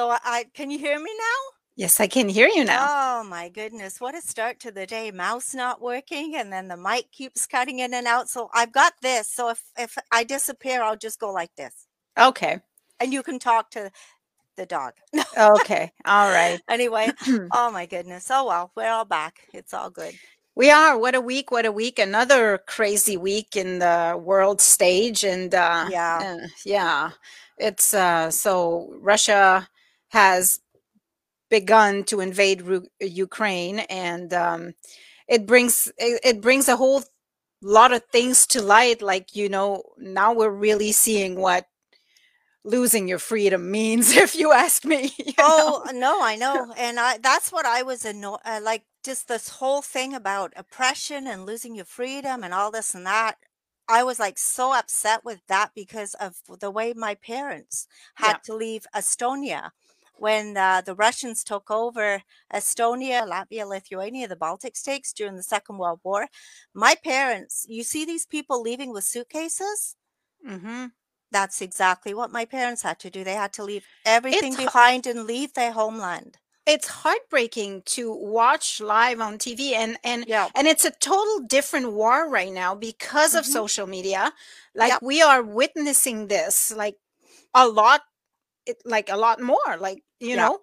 So I can you hear me now? Yes, I can hear you now. Oh my goodness, what a start to the day. Mouse not working and then the mic keeps cutting in and out. So I've got this. So if if I disappear, I'll just go like this. Okay. And you can talk to the dog. Okay. All right. anyway, oh my goodness. Oh well, we're all back. It's all good. We are. What a week. What a week. Another crazy week in the world stage. And uh, Yeah. uh, yeah, it's uh, so Russia has begun to invade Ru- Ukraine, and um, it brings it, it brings a whole lot of things to light. Like you know, now we're really seeing what losing your freedom means. If you ask me, you know? Oh no, I know, and I that's what I was annoyed uh, like. Just this whole thing about oppression and losing your freedom and all this and that. I was like so upset with that because of the way my parents yeah, had to leave Estonia when uh, the Russians took over Estonia, Latvia, Lithuania, the Baltic states during the Second World War. My parents, you see these people leaving with suitcases? hmm That's exactly what my parents had to do. They had to leave everything it's behind and leave their homeland. it's heartbreaking to watch live on TV and and Yeah. and it's a total different war right now because of hmm social media like Yep. we are witnessing this like a lot it, like a lot more like you Yeah. know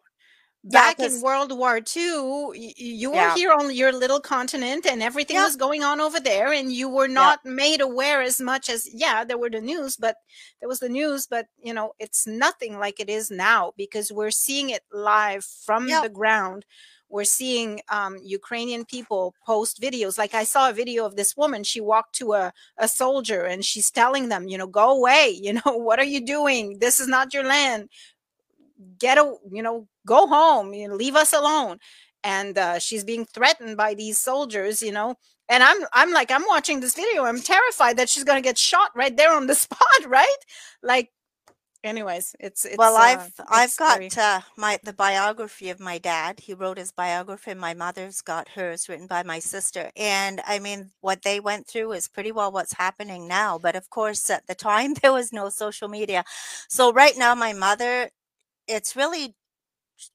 Yeah. back in World War II you were yeah. here on your little continent and everything Yep. was going on over there and you were not made aware as much as yeah there were the news but there was the news but you know it's nothing like it is now because we're seeing it live from the ground we're seeing um, Ukrainian people post videos. Like I saw a video of this woman. She walked to a, a soldier and she's telling them, you know, go away. You know, what are you doing? This is not your land get a you know go home you know leave us alone and uh, she's being threatened by these soldiers you know and i'm i'm like i'm watching this video i'm terrified that she's going to get shot right there on the spot right like anyways it's Well, it's uh I've I've got uh, my the biography of my dad. He wrote his biography. And my mother's got hers written by my sister. And I mean, what they went through is pretty well what's happening now. But of course, at the time, there was no social media. So right now, my mother, it's really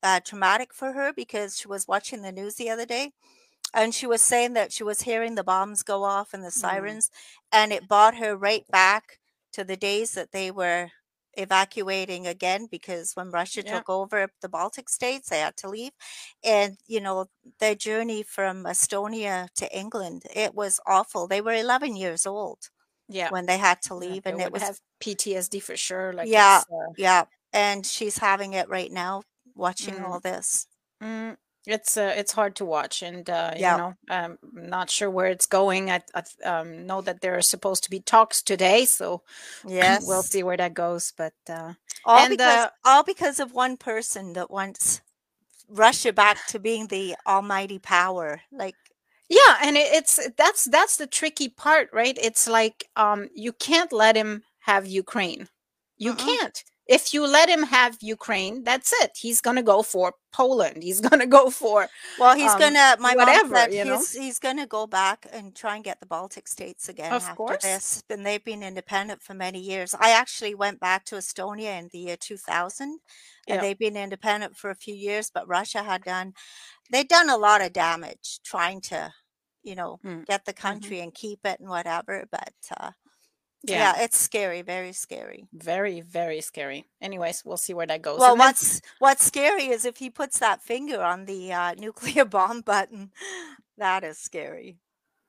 uh, traumatic for her because she was watching the news the other day and she was saying that she was hearing the bombs go off and the Mm, sirens, and it brought her right back to the days that they were evacuating again because when Russia yeah took over the Baltic states, they had to leave. And, you know, their journey from Estonia to England, it was awful. They were 11 years old yeah when they had to leave, they and it was, ptsd for sure like yeah, uh, yeah. And she's having it right now, watching mm, all this. Mm, it's uh, it's hard to watch, and uh, you know, I'm not sure where it's going. I, I um, know that there are supposed to be talks today, so yes, we'll see where that goes. But uh, All and because uh, all because of one person that wants Russia back to being the almighty power. Like, yeah, and it, it's that's that's the tricky part, right? It's like um, you can't let him have Ukraine. You mm-mm. can't. If you let him have Ukraine, that's it. He's gonna go for Poland. He's gonna go for Well, he's um, gonna. My mom whatever, said you know. he's he's gonna go back and try and get the Baltic states again Of after course. this. And they've been independent for many years. I actually went back to Estonia in the year 2000, and they've been independent for a few years. But Russia had done they'd done a lot of damage trying to, you know, Mm, get the mhm. country and keep it and whatever. But uh, Yeah. yeah, it's scary, very scary. Very, very scary. Anyways, we'll see where that goes. Well, And then what's what's scary is if he puts that finger on the uh, nuclear bomb button. That is scary.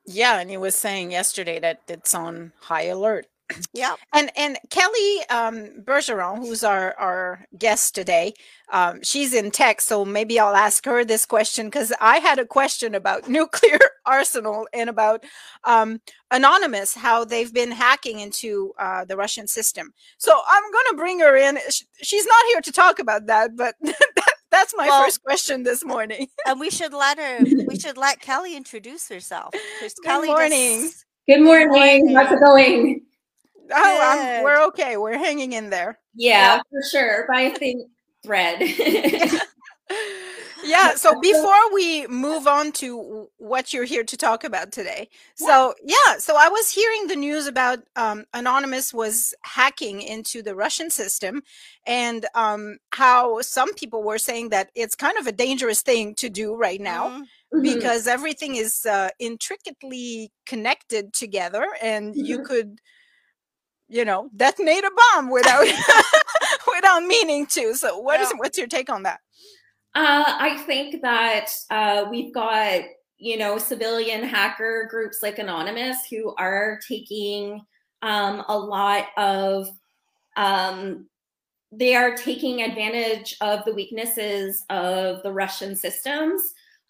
Yeah, and he was saying yesterday that it's on high alert. Yep. And and Kelly um, Bergeron, who's our our guest today, um, she's in tech, so maybe I'll ask her this question because I had a question about nuclear arsenal and about um, anonymous, how they've been hacking into uh, the Russian system. So I'm gonna bring her in. She's not here to talk about that, but that's my Well, first question this morning. and we should let her. We should let Kelly introduce herself Good Kelly morning. just. Good Good morning. How's it going? Oh, I'm, we're okay. We're hanging in there. Yeah, Yeah. for sure. By a thin thread. yeah so before we move on to what you're here to talk about today so yeah so i was hearing the news about um, anonymous was hacking into the russian system and um, how some people were saying that it's kind of a dangerous thing to do right now mm-hmm. because everything is uh, intricately connected together and mm-hmm. you could you know detonate a bomb without without meaning to so what yeah. is, what's your take on that uh, I think that uh, we've got, you know, civilian hacker groups like Anonymous who are taking um, a lot of, um, they are taking advantage of the weaknesses of the Russian systems.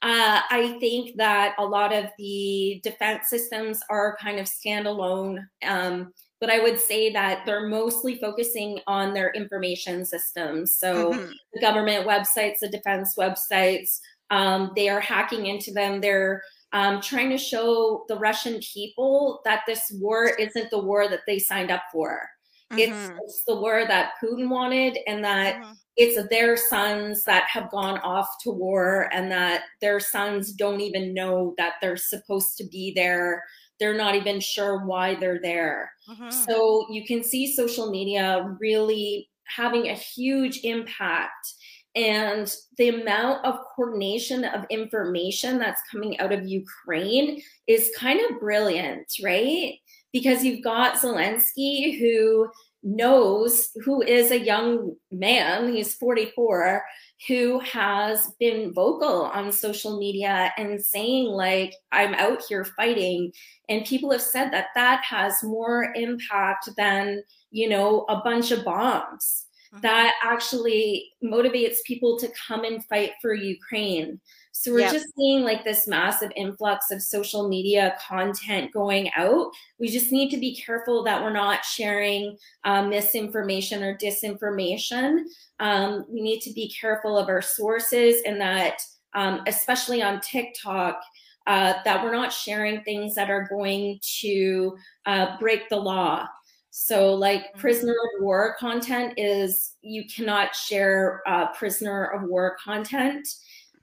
Uh, I think that a lot of the defense systems are kind of standalone um, but I would say that they're mostly focusing on their information systems. So mm-hmm. the government websites, the defense websites, um, they are hacking into them. They're um, trying to show the Russian people that this war isn't the war that they signed up for. Mm-hmm. It's, it's, the war that Putin wanted, and that mm-hmm. it's their sons that have gone off to war, and that their sons don't even know that they're supposed to be there they're not even sure why they're there. Mm-hmm. So you can see social media really having a huge impact. And the amount of coordination of information that's coming out of Ukraine is kind of brilliant, right? Because you've got Zelensky, who knows who is a young man, he's 44, who has been vocal on social media and saying, like, I'm out here fighting. And people have said that that has more impact than, you know, a bunch of bombs. Mm-hmm. That actually motivates people to come and fight for Ukraine. So we're yep. just seeing like this massive influx of social media content going out. We just need to be careful that we're not sharing uh, misinformation or disinformation. Um, we need to be careful of our sources and that, um, especially on TikTok, uh, that we're not sharing things that are going to uh, break the law. So, like mm-hmm. prisoner of war content is you cannot share uh, prisoner of war content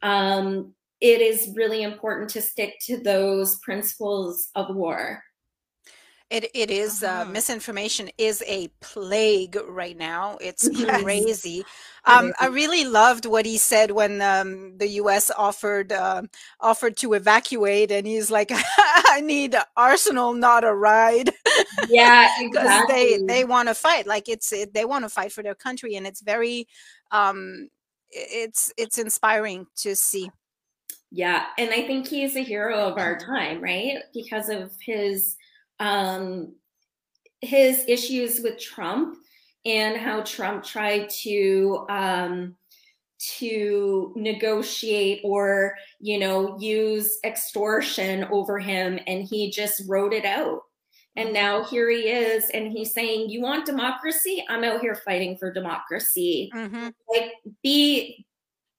um, it is really important to stick to those principles of war. It it is, uh, uh-huh. misinformation is a plague right now. It's crazy. Um, I really loved what he said when um, the U.S. offered uh, offered to evacuate, and he's like, "I need Arsenal, not a ride." Yeah, because exactly. they they want to fight. Like it's it, they want to fight for their country, and it's very um, it's it's inspiring to see. Yeah and i think he's a hero of our time right? Because of his um his issues with trump and how trump tried to um to negotiate or you know use extortion over him and he just wrote it out and now here he is, and he's saying, "You want democracy? I'm out here fighting for democracy. Mm-hmm. Like, be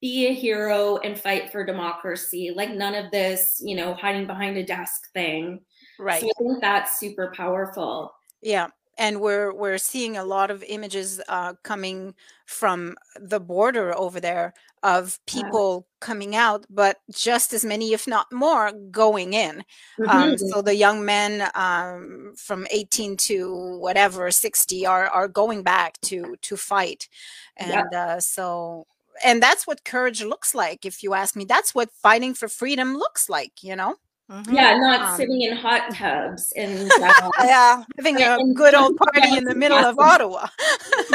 be a hero and fight for democracy. Like none of this, you know, hiding behind a desk thing. Right. So I think that's super powerful. Yeah and we're we're seeing a lot of images uh, coming from the border over there of people yeah. coming out, but just as many, if not more, going in. Um, mm-hmm. Um, so the young men um, from 18 to whatever 60 are are going back to to fight, and yeah. uh, so and that's what courage looks like. If you ask me, that's what fighting for freedom looks like. You know. Mm-hmm. Yeah, not um, sitting in hot tubs and uh, yeah, having a good old party in the middle of Ottawa.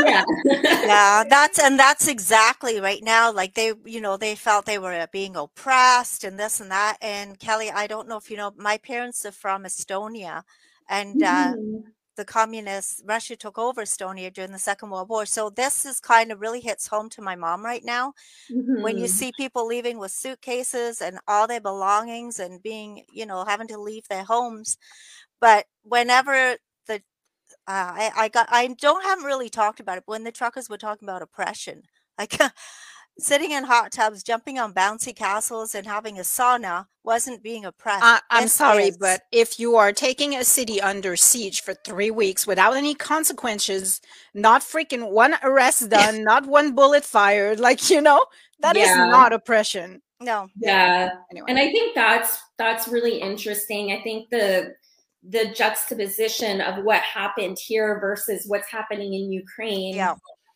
yeah, yeah, that's and that's exactly right now. Like they, you know, they felt they were being oppressed and this and that. And Kelly, I don't know if you know, my parents are from Estonia, and uh, mm-hmm the communist Russia took over Estonia during the Second World War. So this is kind of really hits home to my mom right now. Mm-hmm. When you mm-hmm. see people leaving with suitcases and all their belongings and being, you know, having to leave their homes. But whenever the uh, I, I got I don't haven't really talked about it, but when the truckers were talking about oppression, like sitting in hot tubs, jumping on bouncy castles, and having a sauna wasn't being oppressed. Uh, I'm this sorry, is. but if you are taking a city under siege for three weeks without any consequences, not freaking one arrest done, not one bullet fired, like, you know, That is Yeah. not oppression. No. Yeah. Anyway. And I think that's that's really interesting. I think the the juxtaposition of what happened here versus what's happening in Ukraine. Yeah.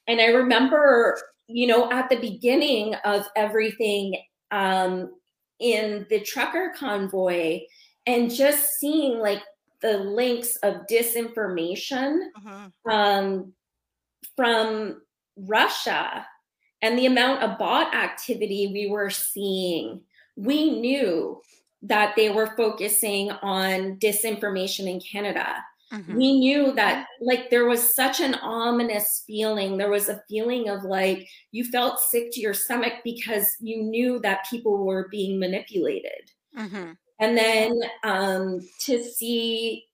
And I remember, you know, at the beginning of everything um, in the trucker convoy and just seeing like the links of disinformation Mhm. um, from Russia and the amount of bot activity we were seeing, we knew that they were focusing on disinformation in Canada. Mhm. We knew that, like, there was such an ominous feeling. There was a feeling of like you felt sick to your stomach because you knew that people were being manipulated Mhm. and then um, to see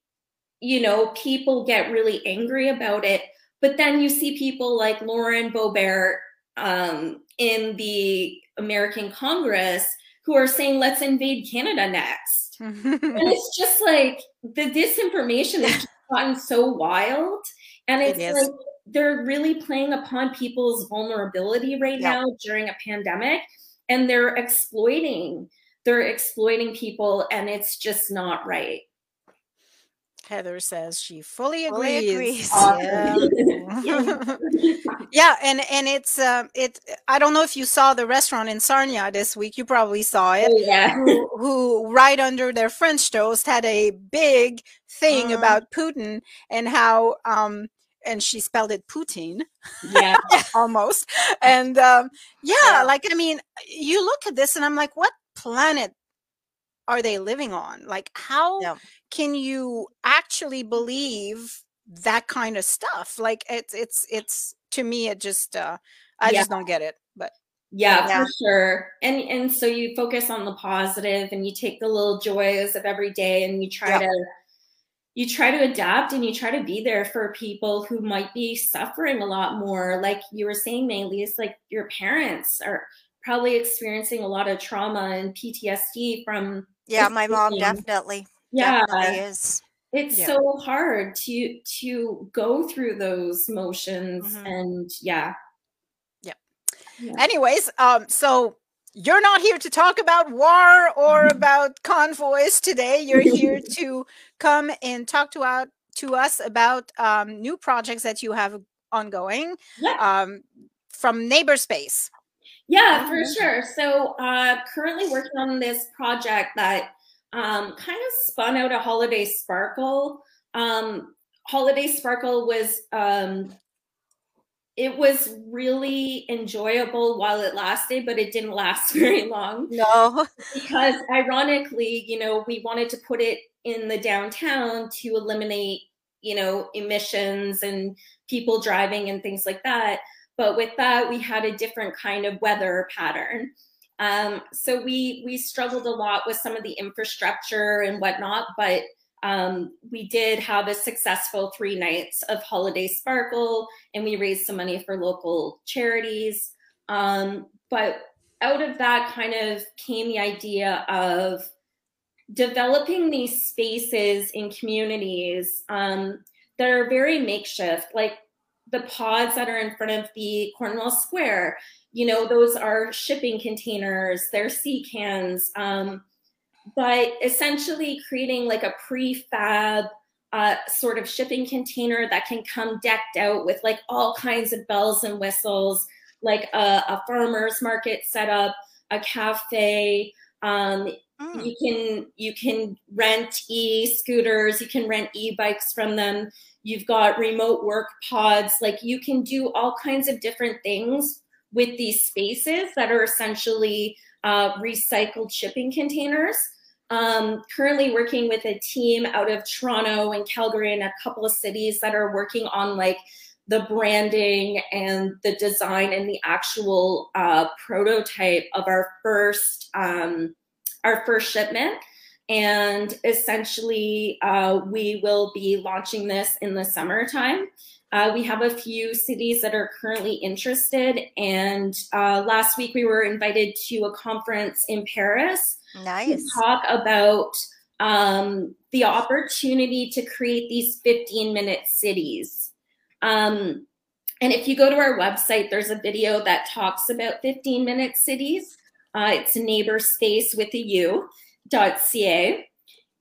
you know people get really angry about it but then you see people like lauren boebert um, in the american congress who are saying let's invade canada next and it's just like the disinformation has gotten so wild and it's is. like they're really playing upon people's vulnerability right Yeah. now during a pandemic and they're exploiting they're exploiting people and it's just not right Heather says she fully Fully agrees. agrees. Yeah. yeah, and and it's um it. I don't know if you saw the restaurant in Sarnia this week. You probably saw it. Oh, yeah who, who right under their French toast had a big thing Mhm. about Putin and how um and she spelled it Putin yeah almost and um yeah, Yeah. like I mean you look at this and I'm like what planet are they living on like how Yeah. Can you actually believe that kind of stuff like it's it's it's to me it just uh I Yeah. just don't get it but Yeah, Yeah. for sure. And and so you focus on the positive and you take the little joys of every day and you try to you try to adapt and you try to be there for people who might be suffering a lot more. Like you were saying, mainly, it's like your parents are probably experiencing a lot of trauma and PTSD from Yeah, my mom definitely yeah. definitely is. It's Yeah. so hard to to go through those motions Mhm. and yeah. Yep. Anyways um so you're not here to talk about war or about convoys today you're here to come and talk to out to us about um, new projects that you have ongoing Yeah. um, from neighbor space Yeah, for sure. So, uh, currently working on this project that um, kind of spun out a Holiday Sparkle. Um, Holiday Sparkle was um, it was really enjoyable while it lasted, but it didn't last very long No. because, ironically, you know, we wanted to put it in the downtown to eliminate, you know, emissions and people driving and things like that. But with that, we had a different kind of weather pattern. Um, so we we struggled a lot with some of the infrastructure and whatnot, but um, we did have a successful three nights of Holiday Sparkle, and we raised some money for local charities. Um, but out of that kind of came the idea of developing these spaces in communities um, that are very makeshift, like the pods that are in front of the Cornwall Square. You know, those are shipping containers, they're sea cans, um, but essentially creating like a prefab uh, sort of shipping container that can come decked out with like all kinds of bells and whistles, like a, a farmer's market setup, a cafe. Um, Mm. you can you can rent e-scooters you can rent e-bikes from them you've got remote work pods like you can do all kinds of different things with these spaces that are essentially uh, recycled shipping containers um, currently working with a team out of toronto and calgary and a couple of cities that are working on like the branding and the design and the actual uh, prototype of our first um, our first shipment. And essentially, uh, we will be launching this in the summertime. Uh, we have a few cities that are currently interested. And uh, last week, we were invited to a conference in Paris to talk about um, the opportunity to create these 15 minute cities. Um, and if you go to our website, there's a video that talks about 15 minute cities. Uh, it's neighborspace with a U.ca.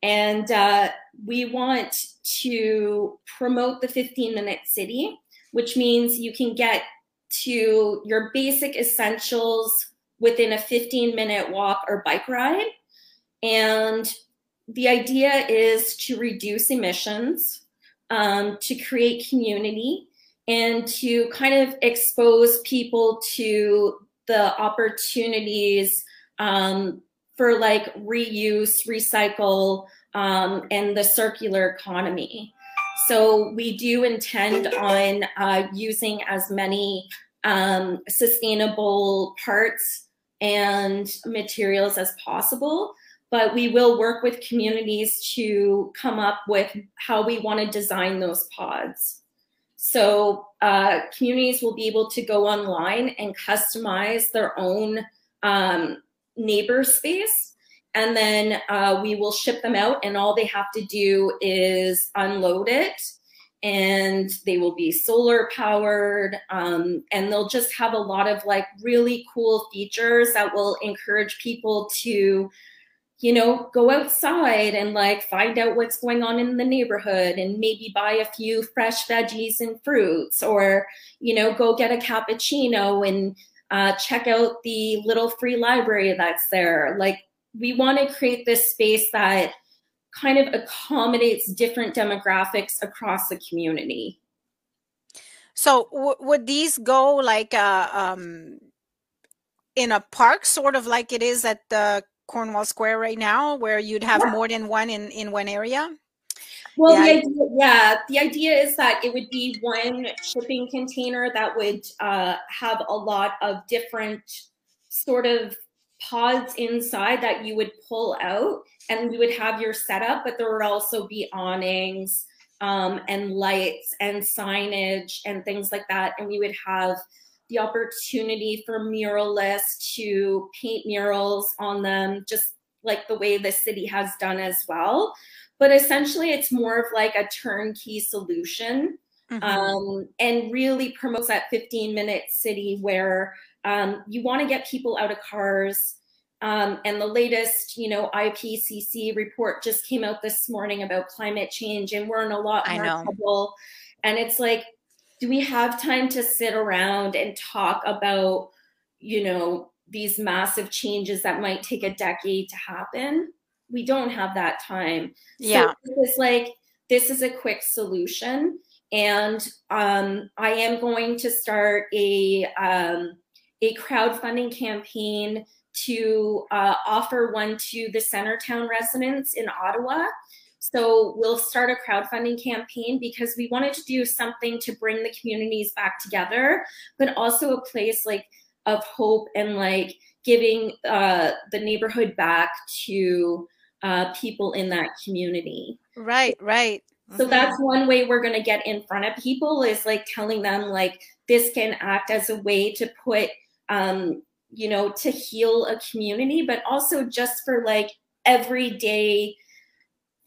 And uh, we want to promote the 15 minute city, which means you can get to your basic essentials within a 15 minute walk or bike ride. And the idea is to reduce emissions, um, to create community, and to kind of expose people to the opportunities um, for like reuse, recycle, um, and the circular economy. So we do intend on uh, using as many um, sustainable parts and materials as possible, but we will work with communities to come up with how we want to design those pods. So uh, communities will be able to go online and customize their own um, neighbor space. And then uh, we will ship them out, and all they have to do is unload it. And they will be solar powered, um, and they'll just have a lot of like really cool features that will encourage people to you know, go outside and like find out what's going on in the neighborhood and maybe buy a few fresh veggies and fruits or, you know, go get a cappuccino and uh, check out the little free library that's there. Like, we want to create this space that kind of accommodates different demographics across the community. So, would these go like uh, um, in a park, sort of like it is at the Cornwall Square right now, where you'd have yeah. more than one in in one area? Well, yeah. The idea, yeah, the idea is that it would be one shipping container that would uh, have a lot of different sort of pods inside that you would pull out, and you would have your setup, but there would also be awnings um, and lights and signage and things like that, and we would have the opportunity for muralists to paint murals on them, just like the way the city has done as well. But essentially, it's more of like a turnkey solution mm-hmm. um, and really promotes that 15 minute city where um, you want to get people out of cars. Um, and the latest, you know, IPCC report just came out this morning about climate change, and we're in a lot more trouble. And it's like do we have time to sit around and talk about, you know, these massive changes that might take a decade to happen? We don't have that time. Yeah. So it's like, this is a quick solution. And um, I am going to start a, um, a crowdfunding campaign to uh, offer one to the Centretown residents in Ottawa so we'll start a crowdfunding campaign because we wanted to do something to bring the communities back together, but also a place like of hope and like giving uh, the neighborhood back to uh, people in that community. Right, right. So mm-hmm. that's one way we're going to get in front of people is like telling them like this can act as a way to put, um, you know, to heal a community, but also just for like everyday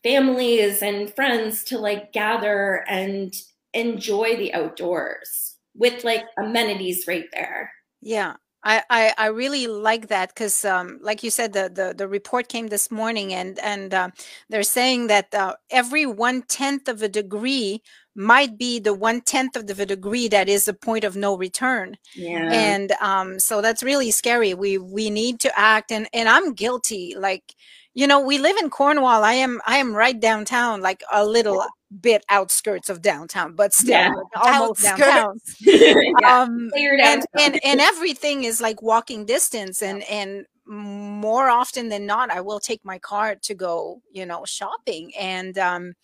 families and friends to like gather and enjoy the outdoors with like amenities right there. Yeah. I, I, I really like that because, um, like you said, the, the the report came this morning, and and uh, they're saying that uh, every one tenth of a degree might be the one tenth of the degree that is a point of no return. Yeah. And um, so that's really scary. We we need to act, and and I'm guilty. Like you know we live in cornwall i am i am right downtown like a little bit outskirts of downtown but still yeah. like almost outskirts. downtown. Yeah. um and, and and everything is like walking distance and and more often than not i will take my car to go you know shopping and um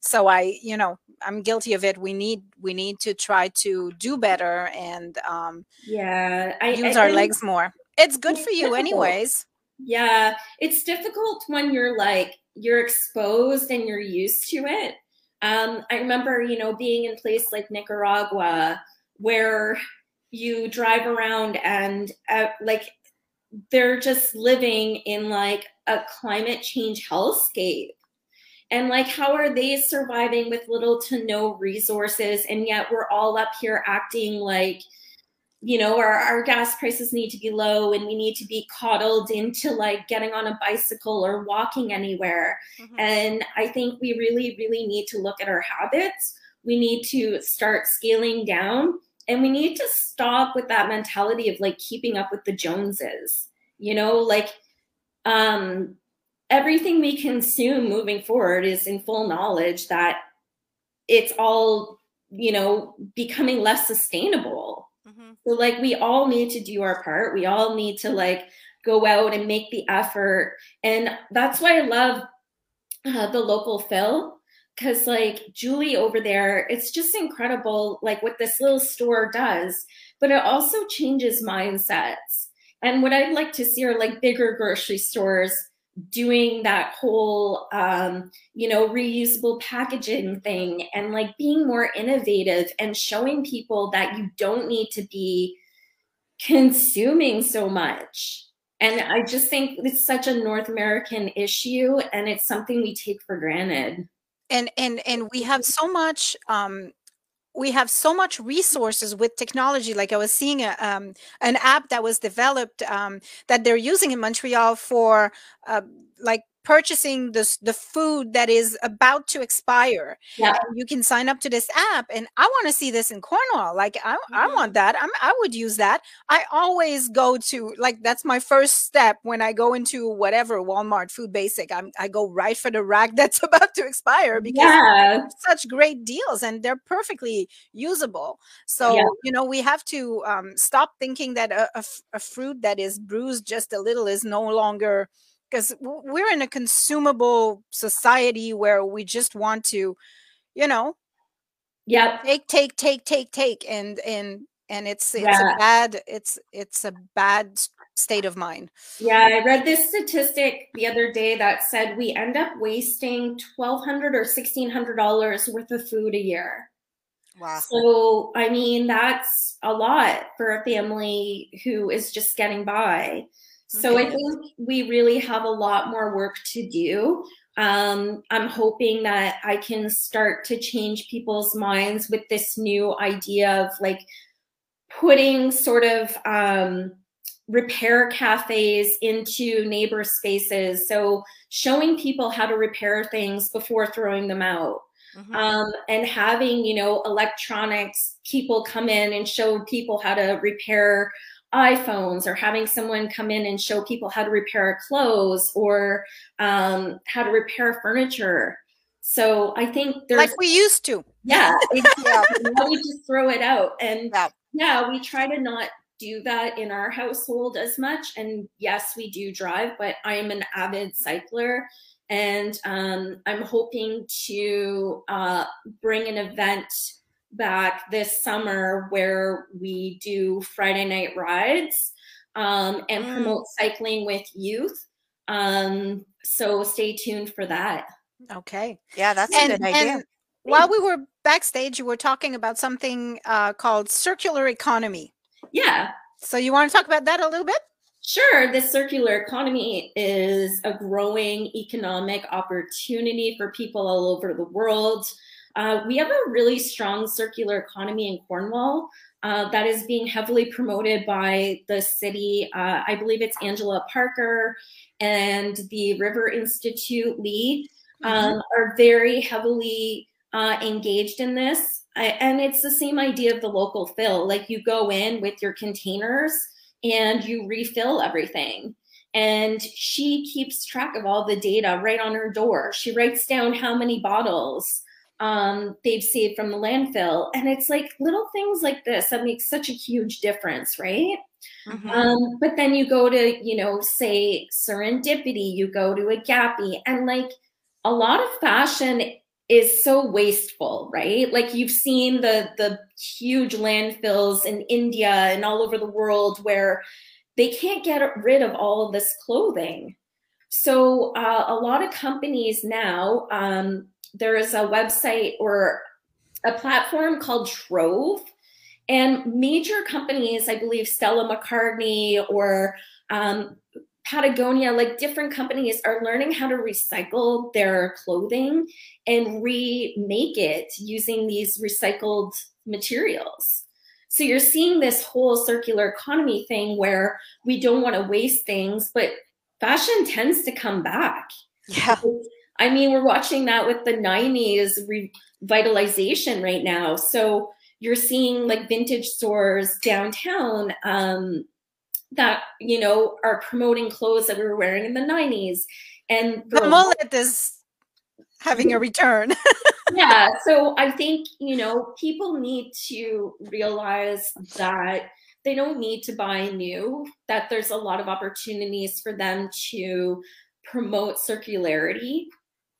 so i you know i'm guilty of it. We need we need to try to do better and um yeah. I, use I, our I, legs more. It's good for you anyways yeah, it's difficult when you're like you're exposed and you're used to it. Um, I remember, you know, being in place like Nicaragua where you drive around and uh, like they're just living in like a climate change hellscape. and like how are they surviving with little to no resources and yet we're all up here acting like you know our, our gas prices need to be low and we need to be coddled into like getting on a bicycle or walking anywhere mm-hmm. and i think we really really need to look at our habits we need to start scaling down and we need to stop with that mentality of like keeping up with the joneses you know like um everything we consume moving forward is in full knowledge that it's all you know becoming less sustainable. So like we all need to do our part. We all need to like go out and make the effort. And that's why i love uh, the local fill because like julie over there it's just incredible like what this little store does but it also changes mindsets. And what i'd like to see are like bigger grocery stores doing that whole um, you know reusable packaging thing and like being more innovative and showing people that you don't need to be consuming so much. And i just think it's such a north american issue and it's something we take for granted. And and and we have so much um we have so much resources with technology. Like I was seeing a, um, an app that was developed um, that they're using in Montreal for uh, like purchasing this the food that is about to expire yeah. you can sign up to this app and i want to see this in cornwall like i, mm-hmm. I want that I'm, i would use that i always go to like that's my first step when i go into whatever walmart food basic I'm, i go right for the rack that's about to expire because yeah. such great deals and they're perfectly usable so yeah. you know we have to um, stop thinking that a, a, a fruit that is bruised just a little is no longer because we're in a consumable society where we just want to you know yeah take take take take take and and and it's it's yeah. a bad it's it's a bad state of mind yeah i read this statistic the other day that said we end up wasting 1200 or 1600 dollars worth of food a year Wow. So, I mean, that's a lot for a family who is just getting by. So I think we really have a lot more work to do. Um, I'm hoping that I can start to change people's minds with this new idea of like putting sort of um, repair cafes into neighbor spaces. So showing people how to repair things before throwing them out. Mm-hmm. Um, and having you know electronics people come in and show people how to repair iPhones or having someone come in and show people how to repair clothes or um, how to repair furniture. So I think there's like we used to. Yeah, yeah. we just throw it out, and yeah. yeah, we try to not do that in our household as much. And yes, we do drive, but I am an avid cycler, and um, I'm hoping to uh, bring an event back this summer where we do Friday night rides um, and mm. promote cycling with youth. Um, so stay tuned for that. Okay. Yeah, that's and, a good idea. while we were backstage, you were talking about something uh, called circular economy. Yeah. So you want to talk about that a little bit? Sure. The circular economy is a growing economic opportunity for people all over the world. Uh, we have a really strong circular economy in Cornwall uh, that is being heavily promoted by the city. Uh, I believe it's Angela Parker and the River Institute Lee mm-hmm. um, are very heavily uh, engaged in this. I, and it's the same idea of the local fill. Like you go in with your containers and you refill everything and she keeps track of all the data right on her door. She writes down how many bottles um, they've saved from the landfill. And it's like little things like this that make such a huge difference, right? Mm-hmm. Um, but then you go to, you know, say serendipity, you go to a Gappy, and like a lot of fashion is so wasteful, right? Like you've seen the the huge landfills in India and all over the world where they can't get rid of all of this clothing. So uh, a lot of companies now um, there is a website or a platform called Trove. And major companies, I believe Stella McCartney or um, Patagonia, like different companies are learning how to recycle their clothing and remake it using these recycled materials. So you're seeing this whole circular economy thing where we don't want to waste things, but fashion tends to come back. Yeah. I mean, we're watching that with the 90s revitalization right now. So you're seeing like vintage stores downtown um, that, you know, are promoting clothes that we were wearing in the 90s. And the mullet is having a return. yeah. So I think, you know, people need to realize that they don't need to buy new, that there's a lot of opportunities for them to promote circularity.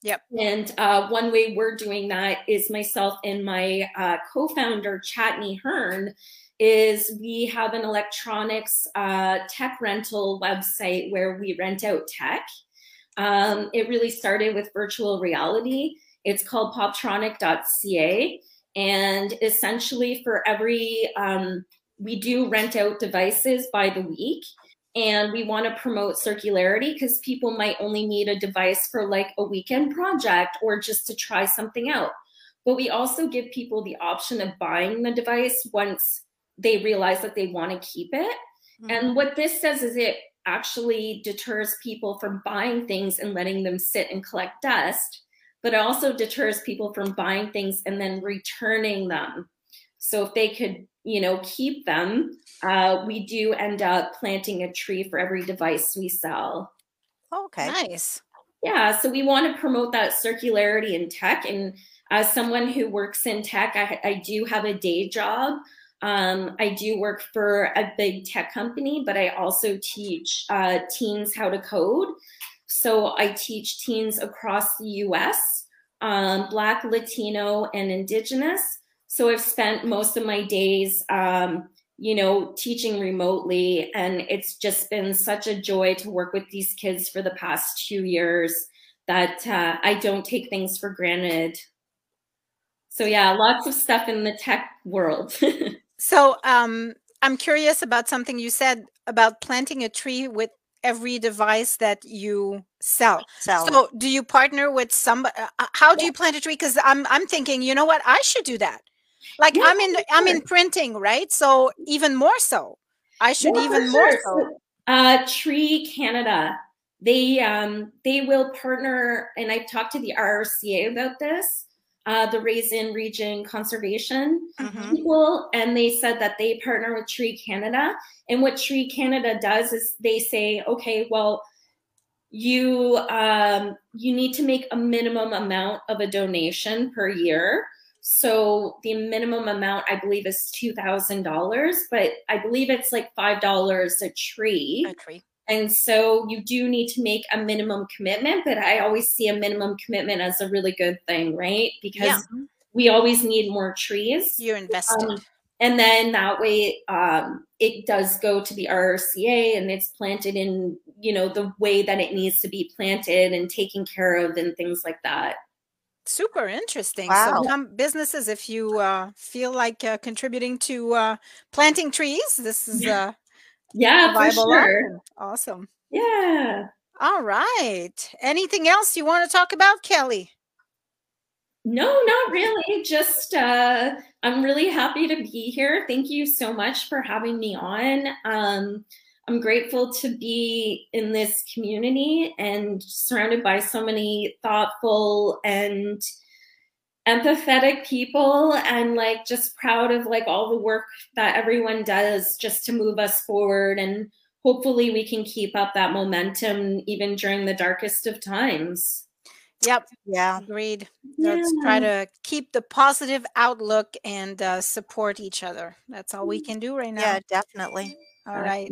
Yep. And uh, one way we're doing that is myself and my uh, co-founder Chatney Hearn is we have an electronics uh, tech rental website where we rent out tech. Um, it really started with virtual reality. It's called poptronic.ca. And essentially, for every, um, we do rent out devices by the week. And we want to promote circularity because people might only need a device for like a weekend project or just to try something out. But we also give people the option of buying the device once they realize that they want to keep it. Mm-hmm. And what this says is it actually deters people from buying things and letting them sit and collect dust, but it also deters people from buying things and then returning them. So if they could, you know, keep them, uh, we do end up planting a tree for every device we sell. Okay. Nice. Yeah. So we want to promote that circularity in tech. And as someone who works in tech, I, I do have a day job. Um, I do work for a big tech company, but I also teach uh, teens how to code. So I teach teens across the US, um, Black, Latino, and Indigenous. So I've spent most of my days, um, you know, teaching remotely. And it's just been such a joy to work with these kids for the past two years that uh, I don't take things for granted. So yeah, lots of stuff in the tech world. So um, I'm curious about something you said about planting a tree with every device that you sell. Sell. So do you partner with somebody? Uh, how do you plant a tree? Because I'm I'm thinking, you know what, I should do that. Like Yeah, I'm in I'm in printing, right? So even more so. I should Yeah, even more sure. so. Uh, Tree Canada, they um, they will partner, and I've talked to the RRCA about this, uh, the Raisin Region Conservation Mhm. people, and they said that they partner with Tree Canada. And what Tree Canada does is they say, okay, well, you um, you need to make a minimum amount of a donation per year. So the minimum amount I believe is two thousand dollars, but I believe it's like five dollars a tree. A tree. And so you do need to make a minimum commitment, but I always see a minimum commitment as a really good thing, right? Because Yeah. we always need more trees. You're invested. Um, and then that way um, it does go to the RRCA and it's planted in, you know, the way that it needs to be planted and taken care of and things like that. Super interesting. Wow. So some businesses, if you uh, feel like uh, contributing to uh, planting trees, this is uh, Yeah, for viable sure. Awesome. Yeah. All right. Anything else you want to talk about, Kelly? No, not really. Just uh I'm really happy to be here. Thank you so much for having me on. Um I'm grateful to be in this community and surrounded by so many thoughtful and empathetic people and like just proud of like all the work that everyone does just to move us forward and hopefully we can keep up that momentum even during the darkest of times. Yep. Yeah. Agreed. Let's try to keep the positive outlook and uh, support each other. That's all we can do right now. Yeah, definitely. All right.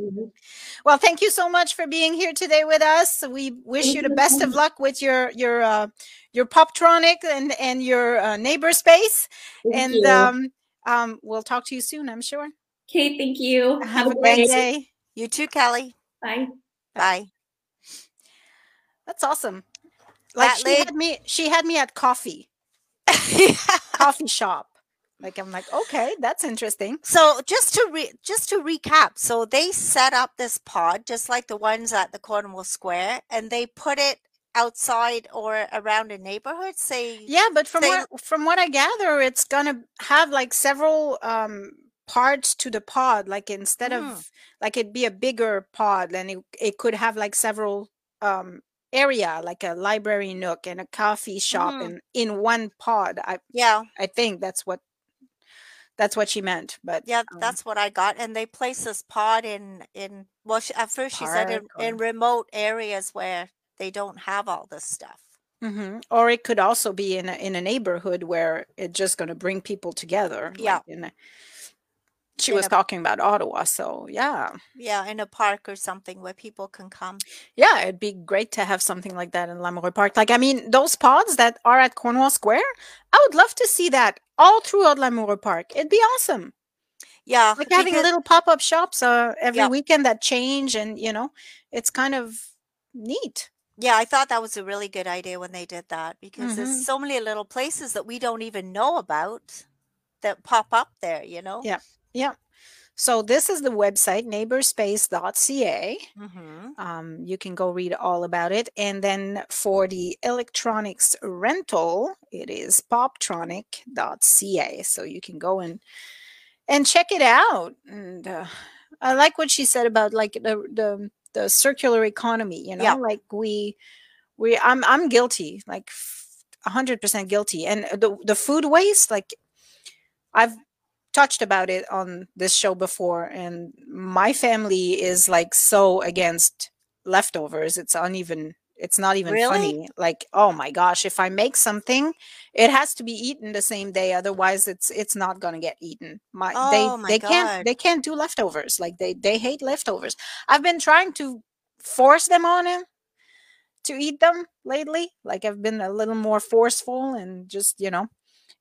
Well, thank you so much for being here today with us. We wish Thank you the best of luck with your your uh, your Poptronic and and your uh, neighbor space. Thank and you. um, um, we'll talk to you soon. I'm sure. Okay, thank you. Have, a great great day. day. You too, Kelly. Bye. Bye. That's awesome. Like That she lady- had me. She had me at coffee coffee shop. Like I'm like, okay, that's interesting. So just to re- just to recap, so they set up this pod just like the ones at the Cornwall Square, and they put it outside or around a neighborhood. Say Yeah, but from what from what I gather, it's gonna have like several um parts to the pod. Like instead Mm. of like it'd be a bigger pod, and it it could have like several um area, like a library nook and a coffee shop, Mm. in in one pod. I yeah, I think that's what that's what she meant. But yeah, um, that's what I got. And they place this pod in in well, she, at first she said in, or- in remote areas where they don't have all this stuff. hmm Or it could also be in a, in a neighborhood where it's just going to bring people together. Yeah. like in a- she In was a- talking about Ottawa, so yeah, Yeah, in a park or something where people can come. yeah, it'd be great to have something like that in Lamoureux Park. Like, I mean, those pods that are at Cornwall Square, I would love to see that all throughout Lamoureux Park. It'd be awesome. Yeah, Like having because- little pop up shops uh, every Yeah. weekend that change, and you know, it's kind of neat. Yeah, I thought that was a really good idea when they did that because Mhm. there's so many little places that we don't even know about that pop up there, you know? Yeah. Yeah. So this is the website neighborspace.ca. Mm-hmm. Um, you can go read all about it. And then for the electronics rental, it is poptronic.ca. So you can go and and check it out. And uh, I like what she said about like the the the circular economy. You know, Yeah. like we we I'm I'm guilty, like a hundred percent guilty. And the the food waste, like I've touched about it on this show before and my family is like so against leftovers. It's uneven it's not even Really? funny. Like oh my gosh if i make something it has to be eaten the same day otherwise it's it's not going to get eaten. My Oh they my they God. can't they can't do leftovers. Like they they hate leftovers. I've been trying to force them on him to eat them lately. Like i've been a little more forceful and just you know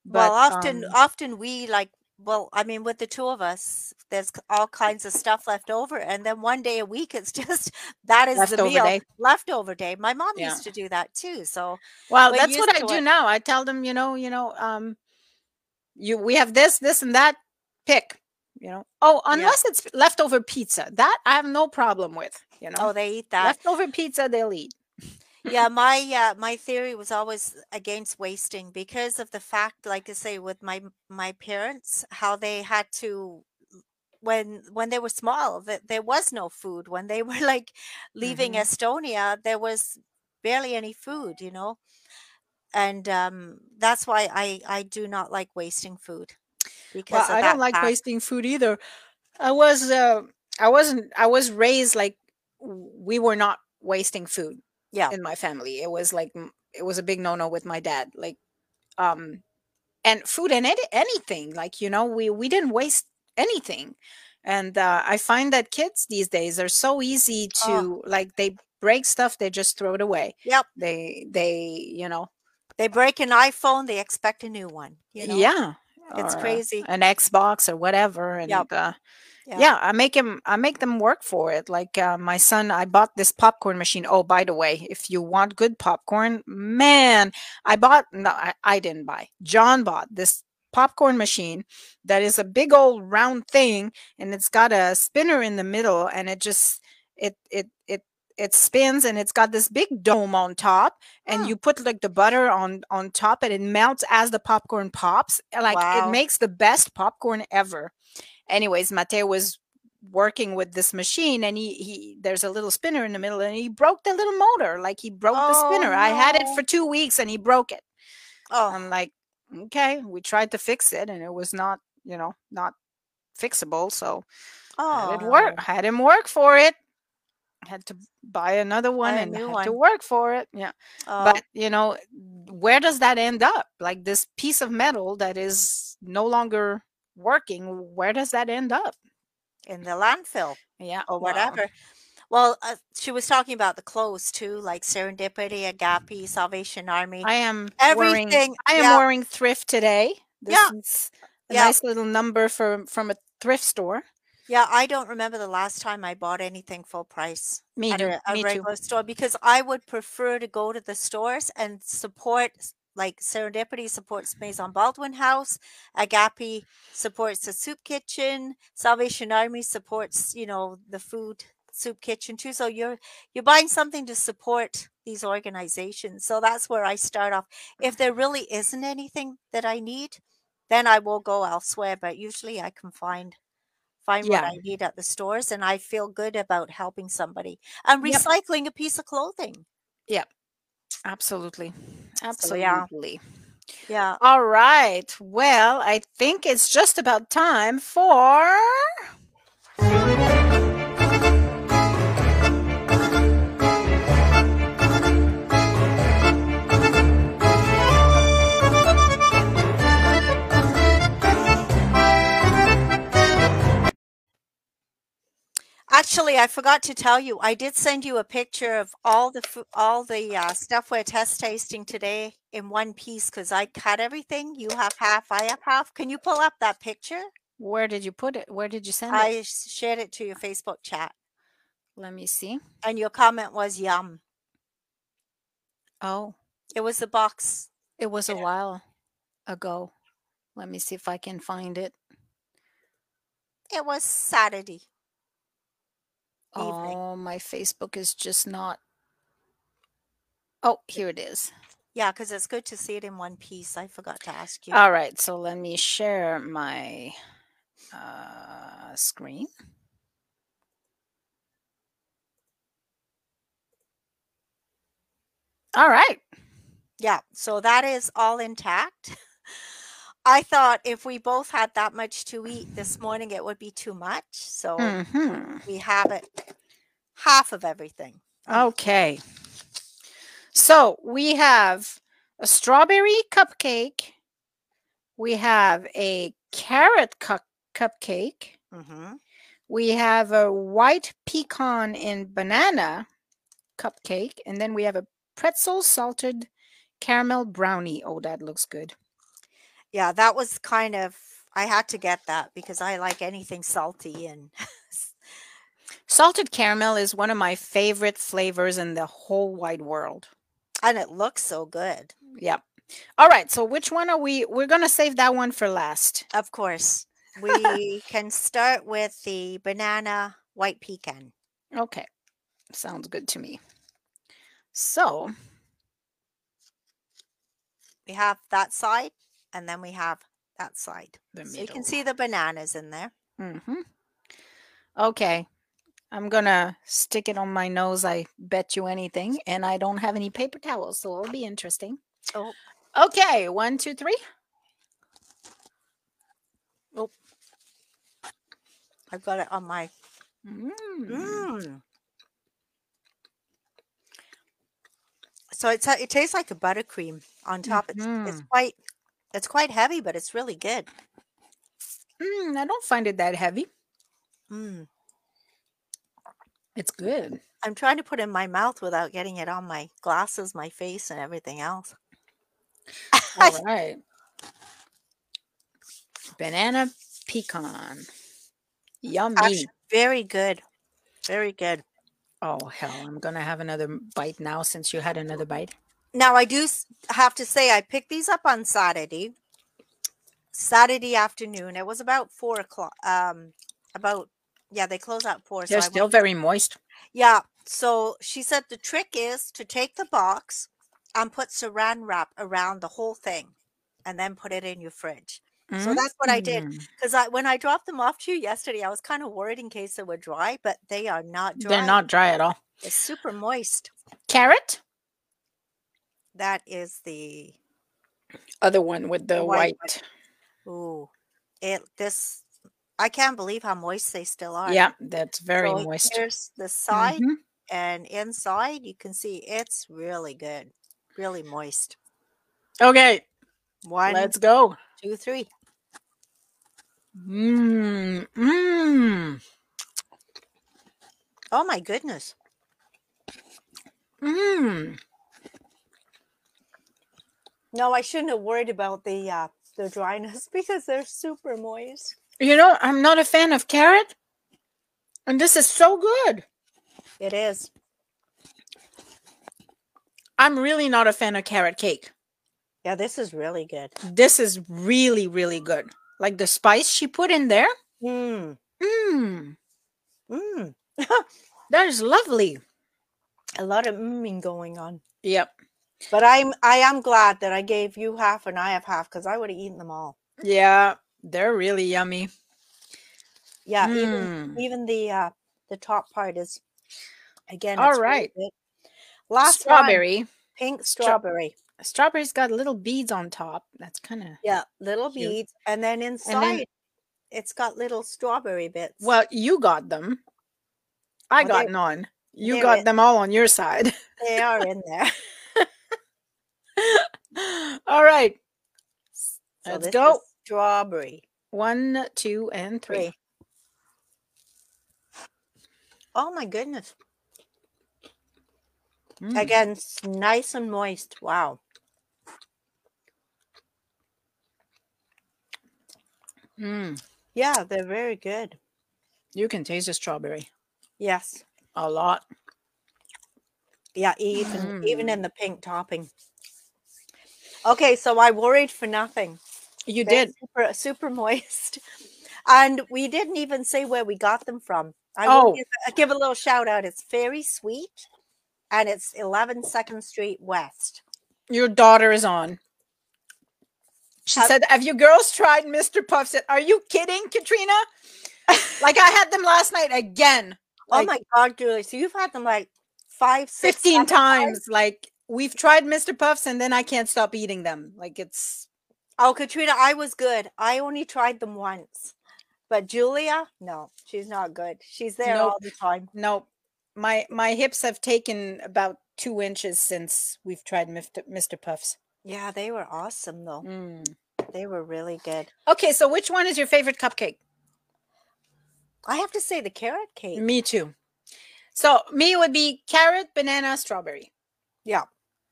well, often, um, often we like, well, I mean, with the two of us, there's all kinds of stuff left over. And then one day a week, it's just that is the Leftover meal, day. leftover day. My mom Yeah. used to do that too. So, Well, that's what I do it. now. I tell them, you know, you know, um, you we have this, this, and that. Pick, you know. Oh, Yeah. unless it's leftover pizza, that I have no problem with. You know, oh, they eat that. leftover pizza they'll eat. Yeah my uh, my theory was always against wasting because of the fact like i say with my my parents how they had to when when they were small that there was no food when they were like leaving Mhm. estonia there was barely any food you know and um that's why i i do not like wasting food because Well, I don't like fact. wasting food either. I was, uh, I wasn't, I was raised like we were not wasting food. Yeah. in my family, it was like it was a big no no with my dad. Like, um, and food and any, anything like you know we we didn't waste anything and uh, i find that kids these days are so easy to Oh. like they break stuff they just throw it away Yep. they they you know they break an iphone they expect a new one you know yeah It's or, crazy. an xbox or whatever and Yep. uh, Yeah. yeah. i make him i make them work for it like uh, my son i bought this popcorn machine oh by the way if you want good popcorn man i bought no i, I didn't buy john bought this popcorn machine that is a big old round thing and it's got a spinner in the middle and it just it it it it spins and it's got this big dome on top and Hmm. you put like the butter on on top and it melts as the popcorn pops like Wow. it makes the best popcorn ever anyways mateo was working with this machine and he he there's a little spinner in the middle and he broke the little motor like he broke the Oh, spinner. I had it for two weeks and he broke it. Oh. I'm like okay. We tried to fix it and it was not you know not fixable so oh had it work had him work for it. Had to buy another one and had to work for it yeah. Oh. but you know where does that end up? Like this piece of metal that is no longer working where does that end up in the landfill yeah or well, whatever. Well, uh, she was talking about the clothes too, like Serendipity, Agape, Salvation Army. i am wearing Everything. i am yeah, wearing thrift today this Yeah. is a Yeah. nice little number from from a thrift store yeah. I don't remember the last time I bought anything full price me at a, a me too regular store because I would prefer to go to the stores and support like Serendipity supports Maison Baldwin House, Agape supports the soup kitchen, Salvation Army supports, you know, the food soup kitchen too. So you're you're buying something to support these organizations. So that's where I start off. If there really isn't anything that I need, then I will go elsewhere. But usually I can find find what I need at the stores and I feel good about helping somebody. And Yep. recycling a piece of clothing. Absolutely. So, yeah. Absolutely. Yeah. All right. Well, I think it's just about time for. Actually, I forgot to tell you. I did send you a picture of all the all the uh, stuff we're test tasting today in one piece because I cut everything. You have half, I have half. Can you pull up that picture? Where did you put it? Where did you send it? I shared it to your Facebook chat, Let me see. and your comment was "yum." Oh, It was the box. it was a while ago. Let me see if I can find it. It was Saturday. Evening. Oh, my Facebook is just not. Oh, here it is. Yeah, because it's good to see it in one piece. I forgot to ask you. All right, so let me share my uh, screen. All right. Yeah, so that is all intact. I thought if we both had that much to eat this morning, it would be too much. So hmm we have it half of everything. Okay. So we have a strawberry cupcake. We have a carrot cup cupcake. hmm We have a white pecan and banana cupcake. And then we have a pretzel salted caramel brownie. Oh, that looks good. Yeah, that was kind of, I had to get that because I like anything salty and Salted caramel is one of my favorite flavors in the whole wide world. and it looks so good. Yep. All right. So which one are we? We're going to save that one for last. Of course, we can start with the banana white pecan. Okay. Sounds good to me. So, We have that side and then we have that side. So you can see the bananas in there. Mm-hmm. Okay. I'm going to stick it on my nose. I bet you anything. And I don't have any paper towels, so it'll be interesting. Oh, Okay. One, two, three. Oh. I've got it on my. Mm. Mm. So it's it tastes like a buttercream on top. It's it's Mhm. quite it's quite heavy, but it's really good. Mm, I don't find it that heavy. Mm. It's good. I'm trying to put it in my mouth without getting it on my glasses, my face, and everything else. All right. Banana pecan. Yummy. Actually, very good, very good. Oh, hell. I'm going to have another bite now since you had another bite. Now I do have to say I picked these up on Saturday. Saturday afternoon. It was about four o'clock. Um, about yeah, they close at four. They're I still went- very moist. Yeah. So she said the trick is to take the box and put saran wrap around the whole thing and then put it in your fridge. So that's what I did. Mm. Because I, when I dropped them off to you yesterday, I was kind of worried in case they were dry, but they are not dry. They're not dry at all. It's super moist. Carrot? That is the Other one with the white. white ooh. It this I can't believe how moist they still are. Yeah, that's very So moist. Here's the side Mhm. and inside you can see it's really good. Really moist. Okay, One, let's go. two, three. Mmm. Mmm. Oh my goodness. Mmm. No, I shouldn't have worried about the uh the dryness because they're super moist. You know, I'm not a fan of carrot. And this is so good. It is. I'm really not a fan of carrot cake. Yeah, this is really good. This is really, really good. Like the spice she put in there. Mmm. Mmm. Mm. That is lovely. A lot of mmming going on. Yep. But I'm I am glad that I gave you half and I have half because I would have eaten them all. Yeah. They're really yummy. Yeah, Mm. even even the uh the top part is again. All really right. Last one, Strawberry. pink Stra- strawberry. Strawberry's got little beads on top. That's kind of Yeah, little Cute. beads, and then inside it's got little strawberry bits. well. You got them. I Well, got none. You got in- them all on your side. they are in there. All right. So Let's go. Strawberry One, two, and three. three. Oh my goodness! Mm. Again, nice and moist. Wow. Mm. Yeah, they're very good. You can taste the strawberry Yes. a lot. Yeah, even even Mm. in the pink topping. Okay, so I worried for nothing. You They're did. super, super moist, and we didn't even say where we got them from. I Oh. will give, uh, give a little shout out. It's Fairy Sweet, and it's 11 Second Street West. Your daughter is on. She Have- said, Have you girls tried Mr. Puff? Said, Are you kidding, Katrina? like I had them last night again. oh Like my God, Julie! So you've had them like five, six, 15 seven times. Like we've tried Mr. Puffs and then I can't stop eating them. Like it's Oh, Katrina, I was good. I only tried them once, but Julia, no, she's not good. She's there Nope. all the time. no. My my hips have taken about two inches since we've tried Mr. Mr. Puffs. Yeah, they were awesome though. Mm. They were really good. Okay, so which one is your favorite cupcake? I have to say the carrot cake. Me too. So me would be carrot, banana, strawberry. Yeah.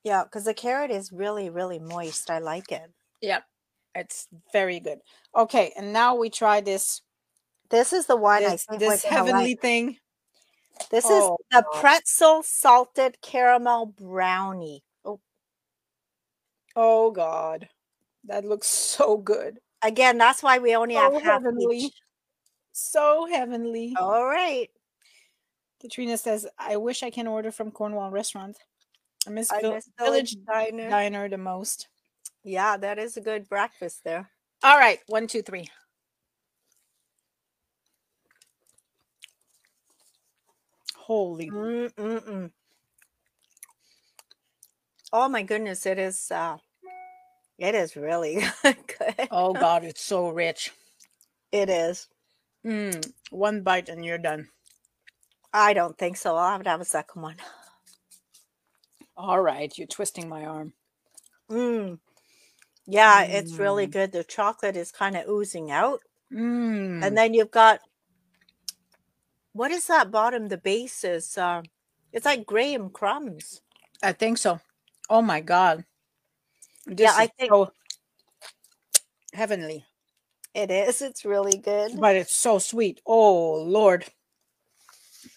Yeah, because the carrot is really, really moist. I like it. Yep. It's very good. Okay, and now we try this This is the one I this, think this heavenly like. thing. This Oh, is the pretzel salted caramel brownie. Oh, Oh God, that looks so good, again, that's why we only have so half heavenly, each. so heavenly. All right. Katrina says, "I wish I can order from Cornwall Restaurant. I miss, I miss Village Village Diner. Diner the most." Yeah, that is a good breakfast there. All right, one, two, three. Holy, Mm-mm-mm. Oh my goodness, it is uh it is really good. oh God, it's so rich. It is. Mm, one bite and you're done. I don't think so. I'll have to have a second one. All right, you're twisting my arm. Mm. Yeah, it's really Mm. good. The chocolate is kind of oozing out. Mm. And then you've got what is that bottom? The base is uh it's like graham crumbs. I think so. Oh my god. This Yeah, I is think- so heavenly. It is. It's really good. But it's so sweet. Oh Lord.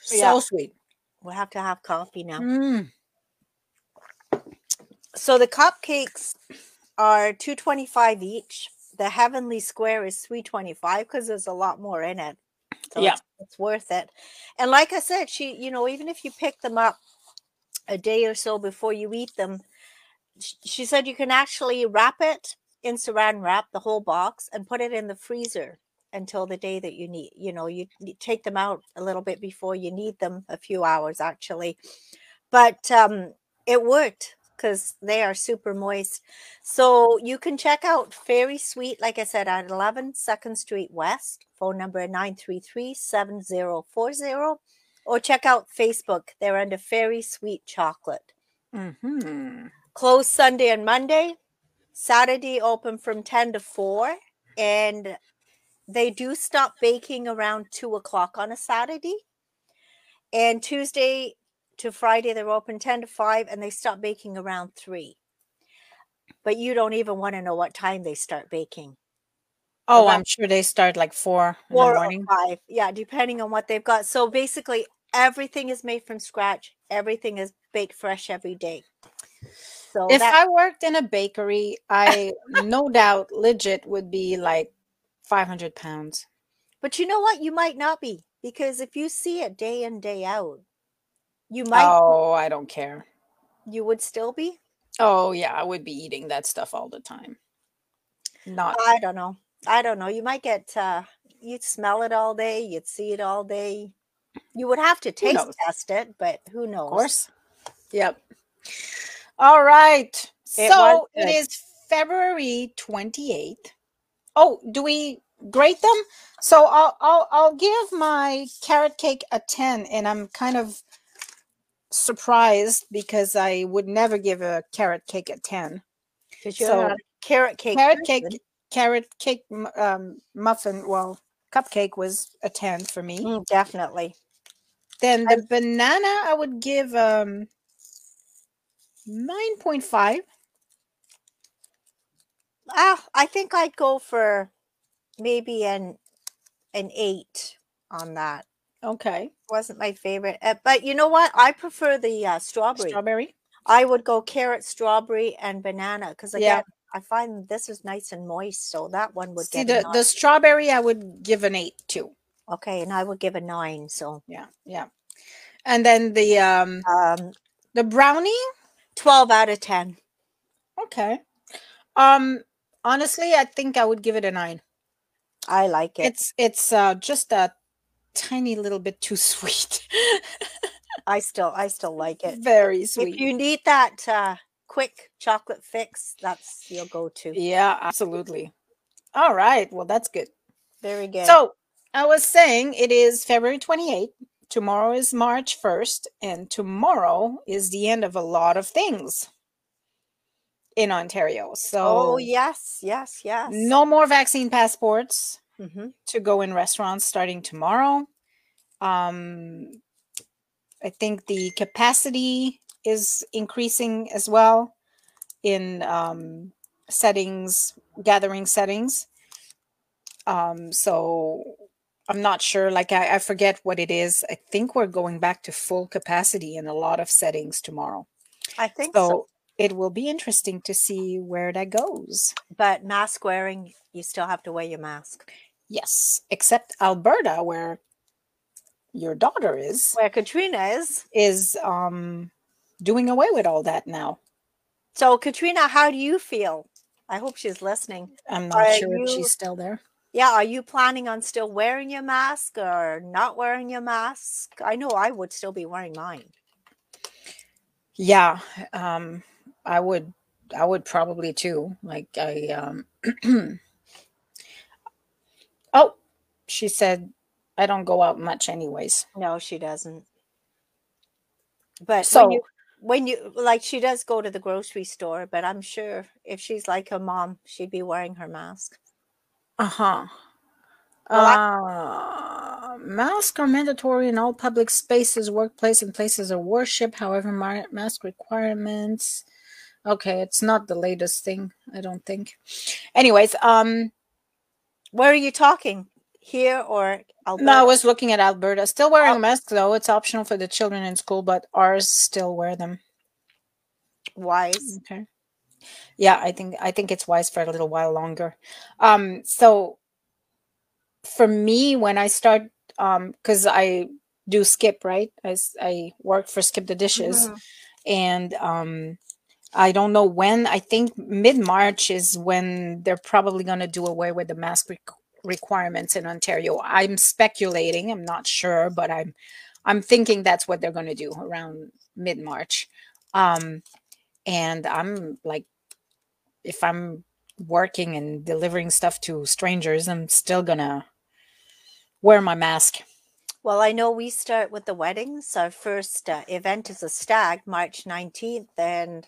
So Yeah. sweet. We'll have to have coffee now. Mm. So the cupcakes are 225 each. The heavenly square is 325 because there's a lot more in it. So Yeah. it's, it's worth it. And like I said, she, you know, even if you pick them up a day or so before you eat them, she said you can actually wrap it in saran wrap, the whole box, and put it in the freezer until the day that you need, you know, you, you take them out a little bit before you need them, a few hours actually. But um, it worked because they are super moist. So you can check out Fairy Sweet, like I said, at 11 Second Street West, phone number 933 7040, or check out Facebook. They're under Fairy Sweet Chocolate. Mm-hmm. Closed Sunday and Monday, Saturday open from 10 to 4, and they do stop baking around 2 o'clock on a Saturday. And Tuesday to Friday, they're open 10 to 5, and they stop baking around 3. But you don't even want to know what time they start baking. Oh, About- I'm sure they start like four in the Four or five. Yeah, depending on what they've got. So basically, everything is made from scratch. Everything is baked fresh every day. So if that, I worked in a bakery, I no doubt legit would be like 500 pounds. but you know what? You might not be because if you see it day in day out, you might Oh, I don't care. you would still be. Oh, yeah, I would be eating that stuff all the time. Not I don't know. I don't know. You might get uh you'd smell it all day, you'd see it all day. You would have to taste test it, but who knows? Of course. Yep. All right. It so it is February 28th. Oh, do we grade them? So I'll I'll I'll give my carrot cake a 10 and I'm kind of surprised because I would never give a carrot cake a 10. Because you're So, carrot cake. Carrot cake carrot cake um, muffin, well, cupcake was a 10 for me. Mm, definitely. Then the banana I would give um 9.5. Ah, I think I'd go for maybe an an eight on that. Okay. Wasn't my favorite, uh, but you know what? I prefer the uh, strawberry. Strawberry. I would go carrot, strawberry, and banana because Yeah. again, I find this is nice and moist, so that one would See get the the strawberry I would give an 8 too. okay, and I would give a nine. So Yeah. Yeah. And then the um um, the brownie, twelve out of ten. okay. Um honestly, I think I would give it a 9. I like it. It's it's uh just a tiny little bit too sweet. I still, I still like it. Very sweet. If you need that uh, quick chocolate fix, that's your go-to. Yeah, absolutely. All right. Well, that's good. Very good. So I was saying it is February 28th. Tomorrow is March 1st, and tomorrow is the end of a lot of things in Ontario. So oh yes, yes, yes. no more vaccine passports hmm to go in restaurants starting tomorrow. Um, I think the capacity is increasing as well in um, settings, gathering settings. Um, so I'm not sure. Like I, I forget what it is. I think we're going back to full capacity in a lot of settings tomorrow. I think So so. It will be interesting to see where that goes. But mask wearing, you still have to wear your mask. Yes, except Alberta, where your daughter is, Where Katrina is. is um doing away with all that now. So Katrina, how do you feel? I hope she's listening. I'm not Are sure if she's still there. Yeah, are you planning on still wearing your mask or not wearing your mask? I know I would still be wearing mine. Yeah, um, I would, I would probably too. Like I, um, oh, she said, I don't go out much, anyways. No, she doesn't. But So- when you when you like she does go to the grocery store, but I'm sure if she's like her mom, she'd be wearing her mask. Uh huh. Well, Uh, masks are mandatory in all public spaces, workplace, and places of worship. However, mask requirements. Okay, it's not the latest thing, I don't think. Anyways, um, Where are you talking? Here or Alberta? no, I was looking at Alberta. Still wearing Oh. a mask though. It's optional for the children in school, but ours still wear them. wise. Okay. Yeah, I think I think it's wise for a little while longer. Um, so for me, when I start, um, because I do skip, right? I I work for Skip the Dishes, Mhm. and um, I don't know when. I think mid March is when they're probably going to do away with the mask req requirements in Ontario. I'm speculating. I'm not sure, but I'm I'm thinking that's what they're going to do around mid March. Um, and I'm like, if I'm working and delivering stuff to strangers, I'm still gonna wear my mask. Well, I know we start with the weddings. Our first uh, event is a stag, March 19th, and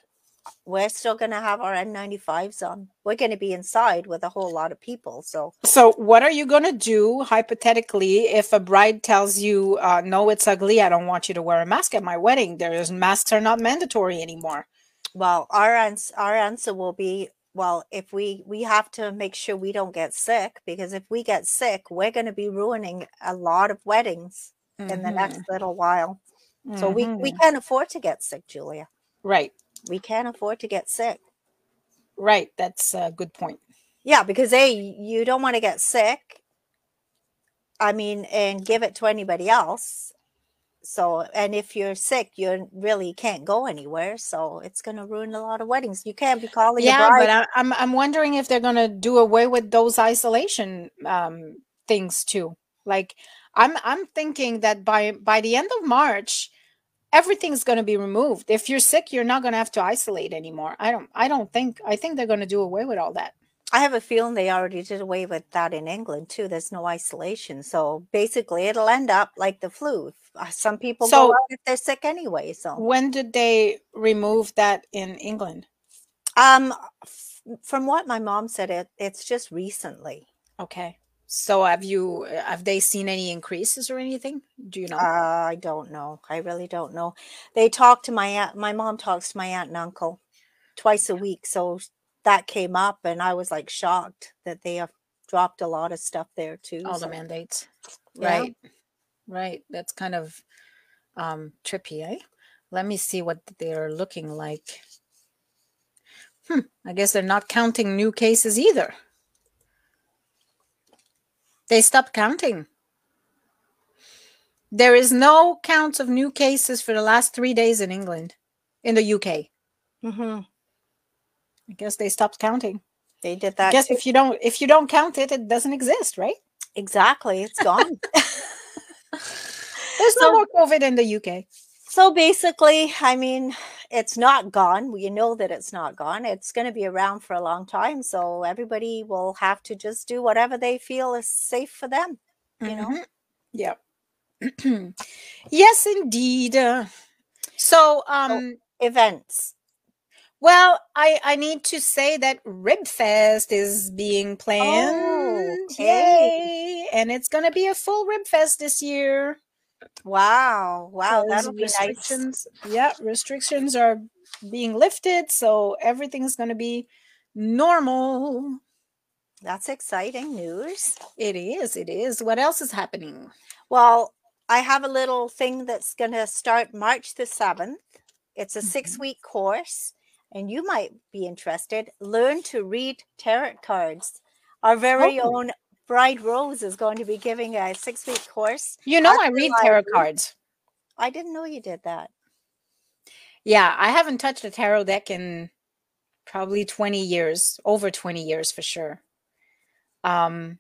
we're still going to have our N95s on. We're going to be inside with a whole lot of people. So, So, what are you gonna do hypothetically if a bride tells you, uh, "No, it's ugly. I don't want you to wear a mask at my wedding"? There's masks are not mandatory anymore. well, our ans- our answer will be well, if we we have to make sure we don't get sick because if we get sick, we're going to be ruining a lot of weddings in the next little while. So we we Mhm. can't afford to get sick, Julia. right, we can't afford to get sick. Right. That's a good point. Yeah, because A, you don't want to get sick. I mean, and give it to anybody else. So, and if you're sick, you really can't go anywhere. So it's going to ruin a lot of weddings. You can't be calling Yeah, a bride. but I, I'm I'm wondering if they're gonna do away with those isolation um, things too. Like I'm I'm thinking that by by the end of March, everything's gonna be removed. If you're sick, you're not gonna have to isolate anymore. I don't I don't think I think they're gonna do away with all that. I have a feeling they already did away with that in England too. There's no isolation. So basically, it'll end up like the flu. Uh, Some people So- go out if they're sick anyway. So, When did they remove that in England? um, from what my mom said, it it's just recently. Okay. So have you have they seen any increases or anything? Do you know? Uh, I don't know. I really don't know. They talk to my aunt. My mom talks to my aunt and uncle twice a week. So that came up, and I was like shocked that they have dropped a lot of stuff there too. all the so- mandates. Yeah. Right. Right. That's kind of um trippy, eh? Let me see what they're looking like. Hmm. I guess they're not counting new cases either. They stopped counting. There is no counts of new cases for the last three days in England, in the UK. Mhm. I guess they stopped counting. They did I that. guess too. if you don't if you don't count it, it doesn't exist, right? Exactly. It's gone. There's So- no more COVID in the UK. So basically, I mean, it's not gone. We know that it's not gone. It's going to be around for a long time. So everybody will have to just do whatever they feel is safe for them. You know? Mhm. Yeah. yes, indeed. Uh, So, um, Events. well, I I need to say that Ribfest is being planned. Oh, okay. Yay! And it's gonna be a full Ribfest this year. Wow. Wow. That'll be nice. Yeah, restrictions are being lifted, so everything's gonna be normal. That's exciting news. It is. It is. What else is happening? Well, I have a little thing that's going to start March the 7th. It's a Mhm. six week course, and you might be interested. Learn to read tarot cards. Our very Oh. own Bride Rose is going to be giving a six week course. You know, I read tarot cards. I didn't know you did that. Yeah, I haven't touched a tarot deck in probably 20 years, over 20 years for sure. Um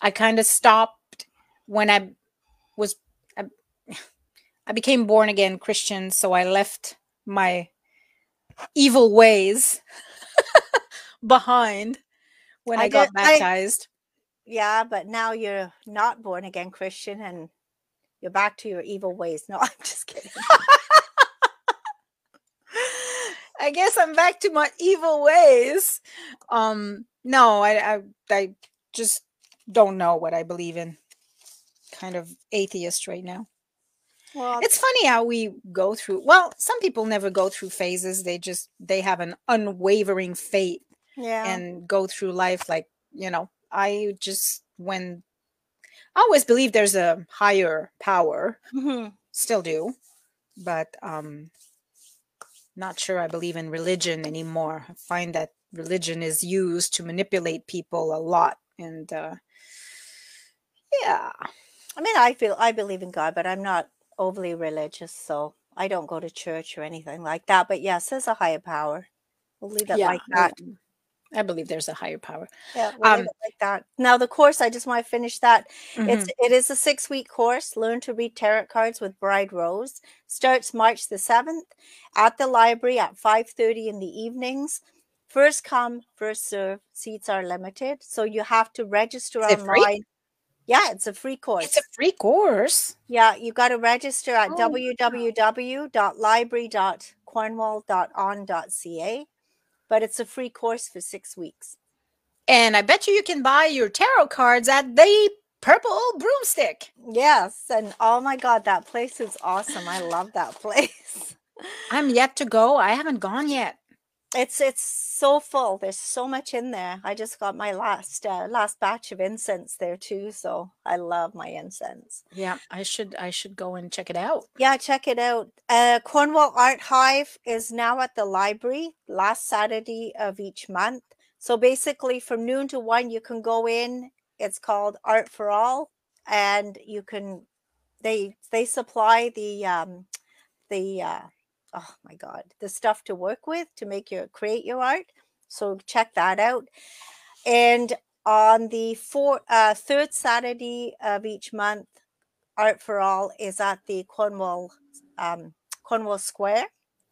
I kind of stopped when I was I, I became born again Christian, so I left my evil ways behind when I, I got did- baptized. Yeah, but now you're not born again Christian and you're back to your evil ways. No, I'm just kidding. I guess I'm back to my evil ways. Um, no, I, I, I just don't know what I believe in. Kind of atheist right now. Well, It's funny how we go through. Well, some people never go through phases. They just they have an unwavering faith yeah. and go through life like you know. I just when I always believe there's a higher power Mhm. still do but um not sure i believe in religion anymore i find that religion is used to manipulate people a lot and uh yeah I mean, I feel I believe in God, but I'm not overly religious, so I don't go to church or anything like that. But yes, there's a higher power. We'll leave it yeah like that. I believe there's a higher power Yeah, Um, like that. Now the course, I just want to finish that. It's Mhm. it is a six week course. Learn to read tarot cards with Bride Rose. Starts March the seventh at the library at five thirty in the evenings. First come, first serve. Seats are limited, so you have to register Is it free? online. Yeah, it's a free course. it's a free course Yeah, you got to register at Oh, www.library.cornwall.on.ca. But it's a free course for six weeks. and i bet you you can buy your tarot cards at the purple broomstick Yes, and oh my God, that place is awesome. I love that place. i'm yet to go i haven't gone yet it's it's so full. There's so much in there. I just got my last uh, last batch of incense there too, so I love my incense. Yeah, I should I should go and check it out. Yeah, check it out. Uh, Cornwall Art Hive is now at the library last Saturday of each month. So basically, from noon to one, you can go in. It's called Art for All, and you can they they supply the um, the uh, oh my god the stuff to work with to make your create your art. So check that out. And on the four, uh, third Saturday of each month, Art for All is at the Cornwall um, Cornwall Square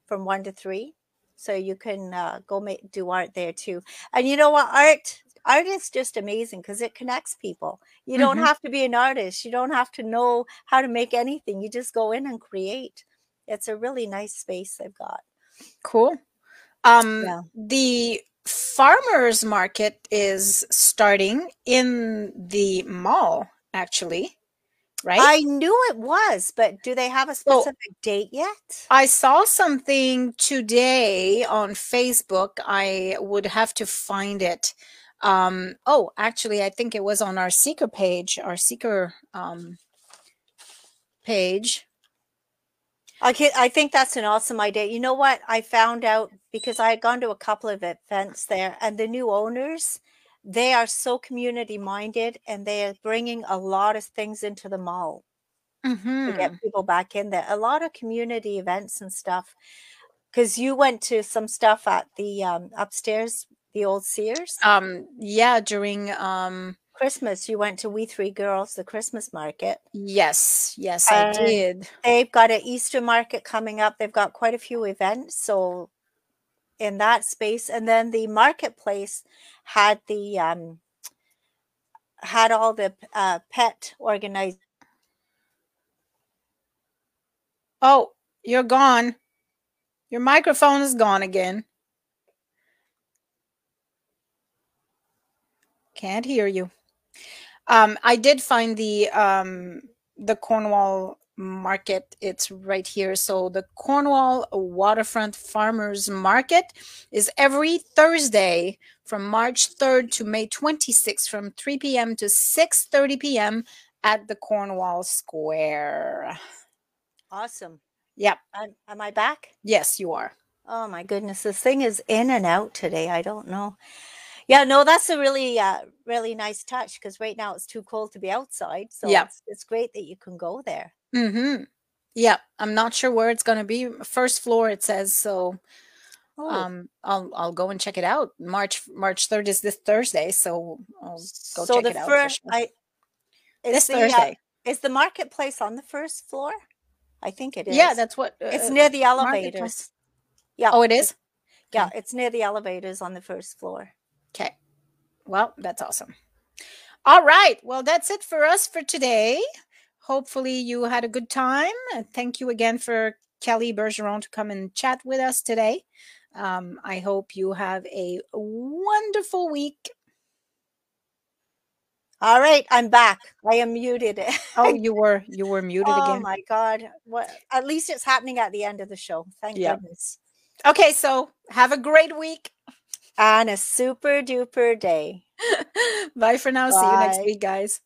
from one to three. So you can uh, go make, do art there too. And you know what? Art art is just amazing because it connects people. You don't Mhm. have to be an artist. You don't have to know how to make anything. You just go in and create. It's a really nice space they've got. Cool. Um, Yeah. the farmers market is starting in the mall, actually, right? I knew it was, but do they have a specific date yet? I saw something today on Facebook. I would have to find it. Um, oh, actually, I think it was on our seeker page, our seeker um, page. I can, I think that's an awesome idea. You know what? I found out because I had gone to a couple of events there, and the new owners, they are so community minded, and they are bringing a lot of things into the mall to Mhm. get people back in there. A lot of community events and stuff. Because you went to some stuff at the um, upstairs, the old Sears. Um, yeah, during um, Christmas, you went to We Three Girls, the Christmas market. yes, yes, I And did. They've got an Easter market coming up. They've got quite a few events. So in that space, and then the marketplace had the um had all the uh, pet organized. Oh, you're gone. Your microphone is gone again. Can't hear you. Um, I did find the um, the Cornwall market. It's right here. So the Cornwall Waterfront Farmers Market is every Thursday from March 3rd to May 26th from 3 p.m. to 6:30 p.m. at the Cornwall Square. Awesome. Yep. Am, am I back? Yes, you are. Oh my goodness, this thing is in and out today. I don't know. Yeah, no, that's a really, uh, really nice touch because right now it's too cold to be outside. So Yep. it's, it's great that you can go there. Mm-hmm. Yeah, I'm not sure where it's gonna be. First floor, it says. So, Oh, um, I'll I'll go and check it out. March March third is this Thursday, so I'll go so check the it out. first, sure. I this the, uh, Thursday. is the marketplace on the first floor? I think it is. yeah, that's what. it's uh, near the elevators. Yeah. Oh, it is. Yeah, it's near the elevators on the first floor. Okay. Well, that's awesome. All right. Well, that's it for us for today. Hopefully, you had a good time. Thank you again for Kelly Bergeron to come and chat with us today. Um, I hope you have a wonderful week. All right, I'm back. I am muted. Oh, you were you were muted oh again. Oh my god. What at least it's happening at the end of the show. Thank Yep. goodness. Okay, so have a great week. And a super duper day. Bye for now. See you next week, guys.